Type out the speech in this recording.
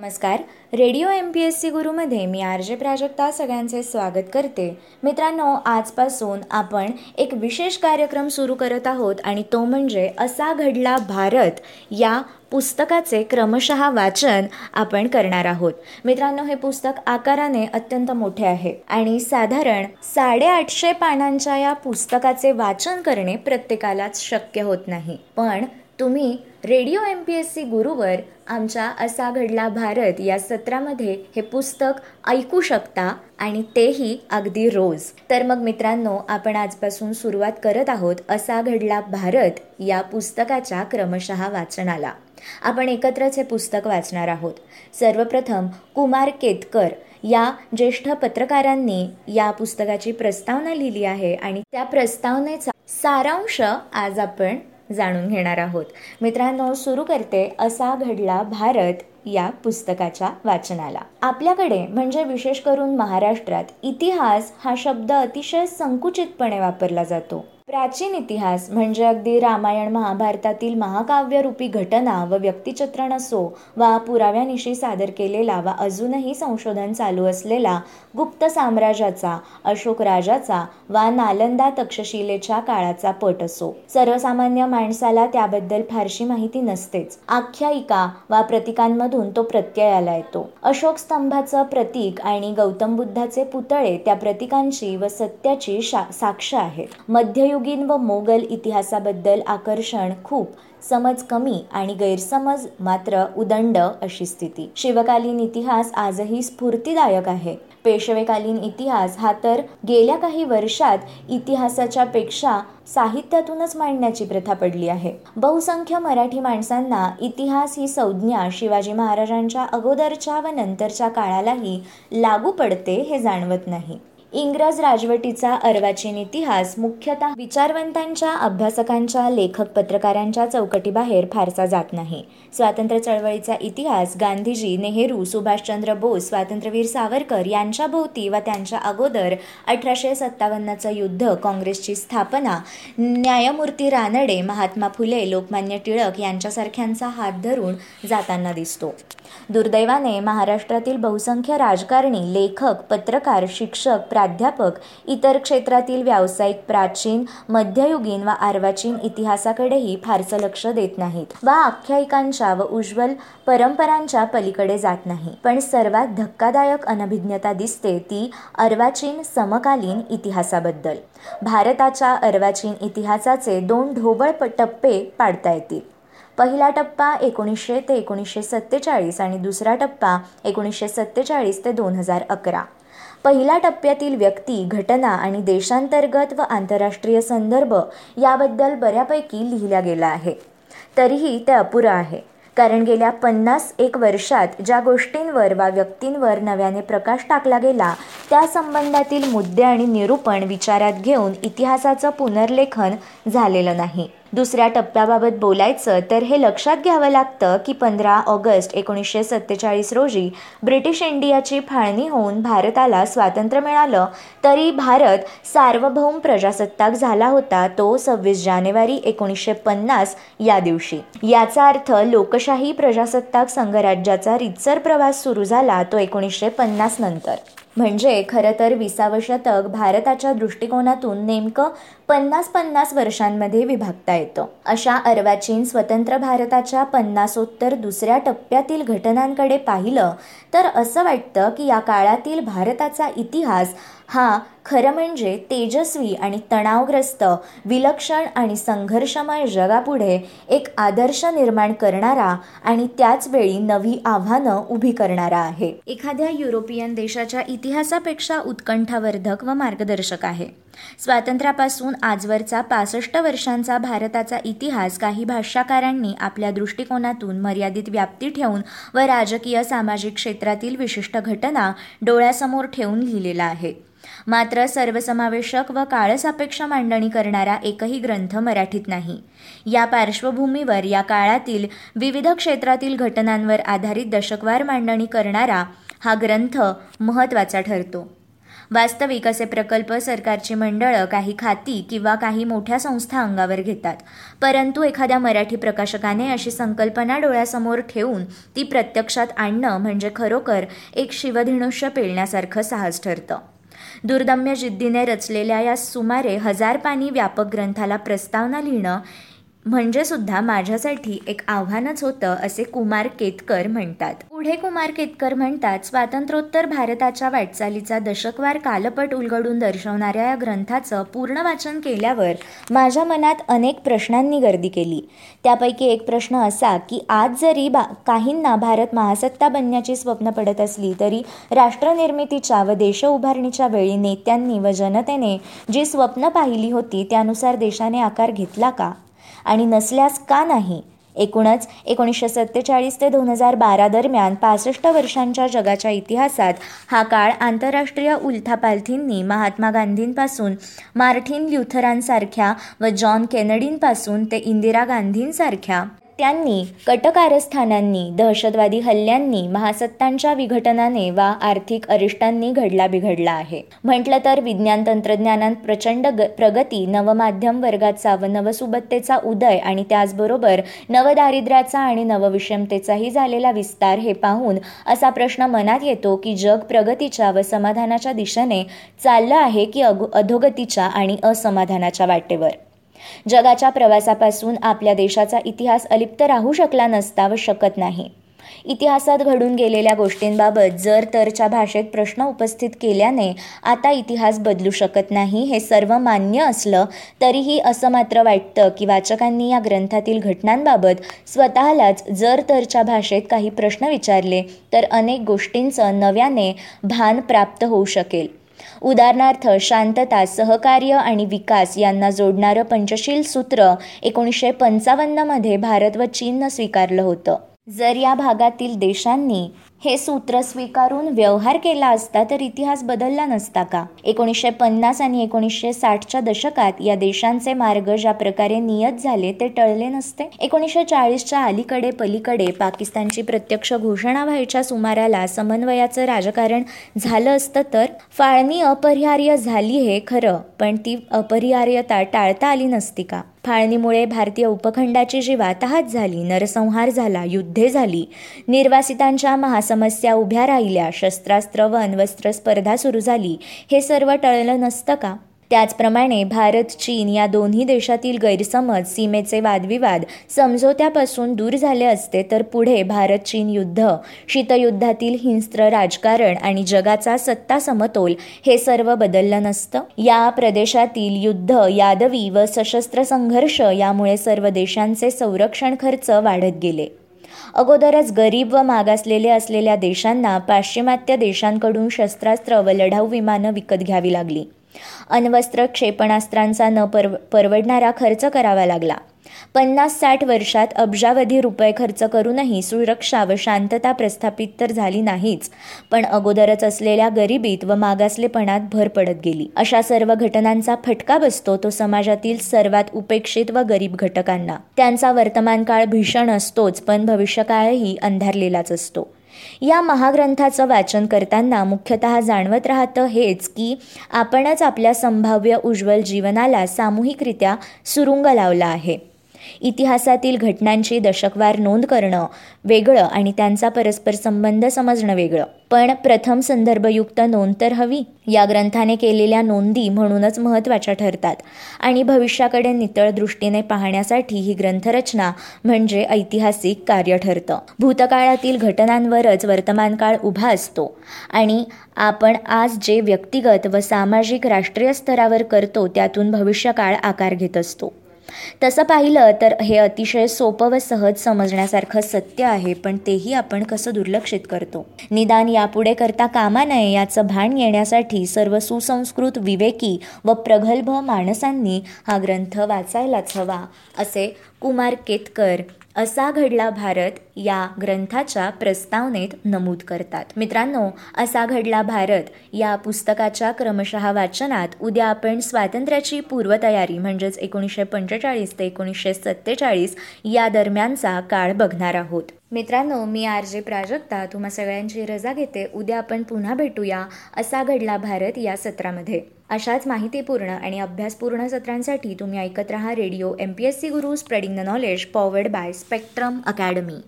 नमस्कार. Radio M P S C गुरुमध्ये मी R J Prajakta सगळ्यांचे स्वागत करते. मित्रांनो आजपासून आपण एक विशेष कार्यक्रम सुरू करत आहोत आणि तो म्हणजे असा घडला भारत या पुस्तकाचे क्रमशः वाचन आपण करणार आहोत. मित्रांनो हे पुस्तक आकाराने अत्यंत मोठे आहे आणि साधारण साडेआठशे पानांच्या या पुस्तकाचे वाचन करणे प्रत्येकालाच शक्य होत नाही. पण तुम्ही radio M P S C गुरुवर आमच्या असा घडला भारत या सत्रामध्ये हे पुस्तक ऐकू शकता आणि तेही अगदी रोज. तर मग मित्रांनो आपण आजपासून सुरुवात करत आहोत असा घडला भारत या पुस्तकाच्या क्रमशः वाचनाला. आपण एकत्रच हे पुस्तक वाचणार आहोत. सर्वप्रथम कुमार केतकर या ज्येष्ठ पत्रकारांनी या पुस्तकाची प्रस्तावना लिहिली आहे आणि त्या प्रस्तावनेचा सारांश आज आपण जाणून घेणार आहोत. मित्रांनो सुरू करते असा घडला भारत या पुस्तकाच्या वाचनाला. आपल्याकडे म्हणजे विशेष करून महाराष्ट्रात इतिहास हा शब्द अतिशय संकुचितपणे वापरला जातो. प्राचीन इतिहास म्हणजे अगदी रामायण महाभारतातील महाकाव्यरूपी घटना व व्यक्तिचित्रण असो वा पुराव्यानिशी सादर केलेला वा अजूनही संशोधन चालू असलेला गुप्त साम्राज्याचा अशोक राजाचा वा नालंदा तक्षशिलेच्या काळाचा पट असो. सर्वसामान्य माणसाला त्याबद्दल फारशी माहिती नसतेच. आख्यायिका वा प्रतीकांमधून तो प्रत्ययाला येतो. अशोक स्तंभाचं प्रतीक आणि गौतम बुद्धाचे पुतळे त्या प्रतीकांची व सत्याची साक्ष आहेत. मध्ययुग मध्ययुगीन व मोगल इतिहासाबद्दल आकर्षण खूप समज कमी आणि गैरसमज मात्र उदंड अशी स्थिती. शिवकालीन इतिहास आजही स्फूर्तीदायक आहे. पेशवेकालीन इतिहास हा तर गेल्या काही वर्षात इतिहासाच्या पेक्षा साहित्यातूनच मांडण्याची प्रथा पडली आहे. बहुसंख्य मराठी माणसांना इतिहास ही संज्ञा शिवाजी महाराजांच्या अगोदरच्या व नंतरच्या काळालाही लागू पडते हे जाणवत नाही. इंग्रज राजवटीचा अर्वाचीन इतिहास मुख्यतः विचारवंतांच्या अभ्यासकांच्या लेखक पत्रकारांच्या चौकटीबाहेर फारसा जात नाही. स्वातंत्र्य चळवळीचा इतिहास गांधीजी नेहरू सुभाषचंद्र बोस स्वातंत्र्यवीर सावरकर यांच्या भोवती व त्यांच्या अगोदर अठराशे सत्तावन्नचं युद्ध काँग्रेसची स्थापना न्यायमूर्ती रानडे महात्मा फुले लोकमान्य टिळक यांच्यासारख्यांचा हात धरून जाताना दिसतो. दुर्दैवाने महाराष्ट्रातील बहुसंख्य राजकारणी लेखक पत्रकार शिक्षक प्राध्यापक इतर क्षेत्रातील व्यावसायिक प्राचीन मध्ययुगीन व अर्वाचीन इतिहासाकडेही फारसं लक्ष देत नाहीत. वा आख्यायिकांच्या व उज्ज्वल परंपरांच्या पलीकडे जात नाही. पण सर्वात धक्कादायक अनभिज्ञता दिसते ती अर्वाचीन समकालीन इतिहासाबद्दल. भारताच्या अर्वाचीन इतिहासाचे दोन ढोबळ टप्पे पाडता येतील. पहिला टप्पा एकोणीसशे ते एकोणीसशे सत्तेचाळीस आणि दुसरा टप्पा एकोणीसशे सत्तेचाळीस ते दोन हजार अकरा. पहिल्या टप्प्यातील व्यक्ती घटना आणि देशांतर्गत व आंतरराष्ट्रीय संदर्भ याबद्दल बऱ्यापैकी लिहिल्या गेला आहे. तरीही ते अपुरं आहे. कारण गेल्या पन्नास एक वर्षात ज्या गोष्टींवर वा व्यक्तींवर नव्याने प्रकाश टाकला गेला त्या संबंधातील मुद्दे आणि निरूपण विचारात घेऊन इतिहासाचं पुनर्लेखन झालेलं नाही. दुसऱ्या टप्प्याबाबत बोलायचं तर हे लक्षात घ्यावं लागतं की पंधरा ऑगस्ट एकोणीसशे सत्तेचाळीस रोजी ब्रिटिश इंडियाची फाळणी होऊन भारताला स्वातंत्र्य मिळालं तरी भारत सार्वभौम प्रजासत्ताक झाला होता तो सव्वीस जानेवारी एकोणीसशे पन्नास या दिवशी. याचा अर्थ लोकशाही प्रजासत्ताक संघराज्याचा रितसर प्रवास सुरू झाला तो एकोणीसशे पन्नास नंतर. म्हणजे खरं तर विसावं शतक भारताच्या दृष्टिकोनातून नेमकं पन्नास पन्नास वर्षांमध्ये विभागता येतं. अशा अर्वाचीन स्वतंत्र भारताच्या पन्नासोत्तर दुसऱ्या टप्प्यातील घटनांकडे पाहिलं तर असं वाटतं की या काळातील भारताचा इतिहास हा खरं म्हणजे तेजस्वी आणि तणावग्रस्त विलक्षण आणि संघर्षमय जगापुढे एक आदर्श निर्माण करणारा आणि त्याचवेळी नवी आव्हानं उभी करणारा आहे. एखाद्या युरोपियन देशाच्या इतिहासापेक्षा उत्कंठावर्धक व मार्गदर्शक आहे. स्वातंत्र्यापासून आजवरचा पासष्ट वर्षांचा भारताचा इतिहास काही भाष्याकारांनी आपल्या दृष्टिकोनातून मर्यादित व्याप्ती ठेवून व राजकीय सामाजिक क्षेत्रातील विशिष्ट घटना डोळ्यासमोर ठेवून लिहिलेला आहे. मात्र सर्वसमावेशक व काळसापेक्ष मांडणी करणारा एकही ग्रंथ मराठीत नाही. या पार्श्वभूमीवर या काळातील विविध क्षेत्रातील घटनांवर आधारित दशकवार मांडणी करणारा हा ग्रंथ महत्त्वाचा ठरतो. वास्तविक असे प्रकल्प सरकारची मंडळं काही खाती किंवा काही मोठ्या संस्था अंगावर घेतात. परंतु एखाद्या मराठी प्रकाशकाने अशी संकल्पना डोळ्यासमोर ठेवून ती प्रत्यक्षात आणणं म्हणजे खरोखर एक शिवधनुष्य पेलण्यासारखं साहस ठरतं. दुर्दम्य जिद्दीने रचलेल्या या सुमारे हजार पानी व्यापक ग्रंथाला प्रस्तावना लिहिणं म्हणजे सुद्धा माझ्यासाठी एक आव्हानच होतं असे कुमार केतकर म्हणतात. पुढे कुमार केतकर म्हणतात स्वातंत्र्योत्तर भारताच्या वाटचालीचा दशकवार कालपट उलगडून दर्शवणाऱ्या या ग्रंथाचं पूर्ण वाचन केल्यावर माझ्या मनात अनेक प्रश्नांनी गर्दी केली. त्यापैकी एक प्रश्न असा की आज जरी बा काहींना भारत महासत्ता बनण्याची स्वप्न पडत असली तरी राष्ट्रनिर्मितीच्या व देश उभारणीच्या वेळी नेत्यांनी व जनतेने जी स्वप्न पाहिली होती त्यानुसार देशाने आकार घेतला का? आणि नसल्यास का नाही? एकूणच एकोणीसशे सत्तेचाळीस ते दोन हजार बारा दरम्यान पासष्ट वर्षांच्या जगाच्या इतिहासात हा काळ आंतरराष्ट्रीय उलथापालथींनी महात्मा गांधींपासून मार्टिन ल्युथरांसारख्या व जॉन केनेडींपासून ते इंदिरा गांधींसारख्या त्यांनी कटकारस्थानांनी दहशतवादी हल्ल्यांनी महासत्तांच्या विघटनाने वा आर्थिक अरिष्टांनी घडला बिघडला आहे. म्हटलं तर विज्ञान तंत्रज्ञानात प्रचंड ग प्रगती नवमाध्यम वर्गाचा व नवसुबत्तेचा उदय आणि त्याचबरोबर नवदारिद्र्याचा आणि नवविषमतेचाही झालेला विस्तार हे पाहून असा प्रश्न मनात येतो की जग प्रगतीच्या व समाधानाच्या दिशेने चाललं आहे की अधोगतीच्या आणि असमाधानाच्या वाटेवर? जगाच्या प्रवासापासून आपल्या देशाचा इतिहास अलिप्त राहू शकला नसता व शकत नाही. इतिहासात घडून गेलेल्या गोष्टींबाबत जर तरच्या भाषेत प्रश्न उपस्थित केल्याने आता इतिहास बदलू शकत नाही हे सर्व मान्य असलं तरीही असं मात्र वाटतं की वाचकांनी या ग्रंथातील घटनांबाबत स्वतःलाच जर तरच्या भाषेत काही प्रश्न विचारले तर अनेक गोष्टींचं नव्याने भान प्राप्त होऊ शकेल. उदाहरणार्थ शांतता सहकार्य आणि विकास यांना जोडणारं पंचशील सूत्र एकोणीसशे पंचावन्नमध्ये भारत व चीननं स्वीकारलं होतं. जर या भागातील देशांनी हे सूत्र स्वीकारून व्यवहार केला असता तर इतिहास बदलला नसता का? एकोणीसशे पन्नास आणि एकोणीसशे साठच्या दशकात या देशांचे मार्ग ज्या प्रकारे नियत झाले ते टळले नसते. एकोणीसशे चाळीसच्या अलीकडे पलीकडे पाकिस्तानची प्रत्यक्ष घोषणा व्हायच्या सुमाराला समन्वयाचं राजकारण झालं असतं तर? फाळणी अपरिहार्य झाली हे खरं पण ती अपरिहार्यता टाळता आली नसती का? फाळणीमुळे भारतीय उपखंडाची जी वाताहत झाली नरसंहार झाला युद्धे झाली. निर्वासितांच्या महासमस्या उभ्या राहिल्या शस्त्रास्त्र व अण्वस्त्र स्पर्धा सुरू झाली. हे सर्व टळलं नसतं का? त्याचप्रमाणे भारत चीन या दोन्ही देशातील गैरसमज सीमेचे वादविवाद समझोत्यापासून दूर झाले असते तर पुढे भारत चीन युद्ध शीतयुद्धातील हिंस्त्र राजकारण आणि जगाचा सत्ता समतोल हे सर्व बदललं नसतं. या प्रदेशातील युद्ध यादवी व सशस्त्र संघर्ष यामुळे सर्व देशांचे संरक्षण खर्च वाढत गेले. अगोदरच गरीब व मागासलेले असलेल्या देशांना पाश्चिमात्य देशांकडून शस्त्रास्त्र व लढाऊ विमानं विकत घ्यावी लागली. अण्वस्त्र क्षेपणास्त्रांचा न परव परवडणारा खर्च करावा लागला. पन्नास साठ वर्षात अब्जावधी रुपये खर्च करूनही सुरक्षा व शांतता प्रस्थापित तर झाली नाहीच पण अगोदरच असलेल्या गरिबीत व मागासलेपणात भर पडत गेली. अशा सर्व घटनांचा फटका बसतो तो समाजातील सर्वात उपेक्षित व गरीब घटकांना. त्यांचा वर्तमान काळ भीषण असतोच पण भविष्यकाळही अंधारलेलाच असतो. या महाग्रंथाचं वाचन करताना मुख्यतः जाणवत राहतं हेच की आपणच आपल्या संभाव्य उज्ज्वल जीवनाला सामूहिकरित्या सुरुंग लावला आहे. इतिहासातील घटनांची दशकवार नोंद करणं वेगळं आणि त्यांचा परस्पर संबंध समजणं वेगळं. पण प्रथम संदर्भयुक्त नोंद तर हवी. या ग्रंथाने केलेल्या नोंदी म्हणूनच महत्त्वाच्या ठरतात आणि भविष्याकडे नितळ दृष्टीने पाहण्यासाठी ही ग्रंथरचना म्हणजे ऐतिहासिक कार्य ठरतं. भूतकाळातील घटनांवरच वर्तमान काळ उभा असतो आणि आपण आज जे व्यक्तिगत व सामाजिक राष्ट्रीय स्तरावर करतो त्यातून भविष्यकाळ आकार घेत असतो. तसं पाहिलं तर हे अतिशय सोपं व सहज समजण्यासारखं सत्य आहे पण तेही आपण कसं दुर्लक्षित करतो? निदान यापुढे करता कामा नये याचं भान येण्यासाठी सर्व सुसंस्कृत विवेकी व प्रगल्भ माणसांनी हा ग्रंथ वाचायलाच हवा असे कुमार केतकर असा घडला भारत या ग्रंथाच्या प्रस्तावनेत नमूद करतात. मित्रांनो असा घडला भारत या पुस्तकाच्या क्रमशः वाचनात उद्या आपण स्वातंत्र्याची पूर्वतयारी म्हणजेच एकोणीसशे पंचेचाळीस ते एकोणीसशे सत्तेचाळीस या दरम्यानचा काळ बघणार आहोत. मित्रांनो मी आर जे प्राजक्ता. तुम्हा सगळ्यांची रजा घेते. उद्या आपण पुन्हा भेटूया. असा घडला भारत या सत्रामध्ये. अशाच माहितीपूर्ण आणि अभ्यासपूर्ण सत्रांसाठी तुम्ही ऐकत रहा radio M P S C Guru spreading the knowledge powered by Spectrum Academy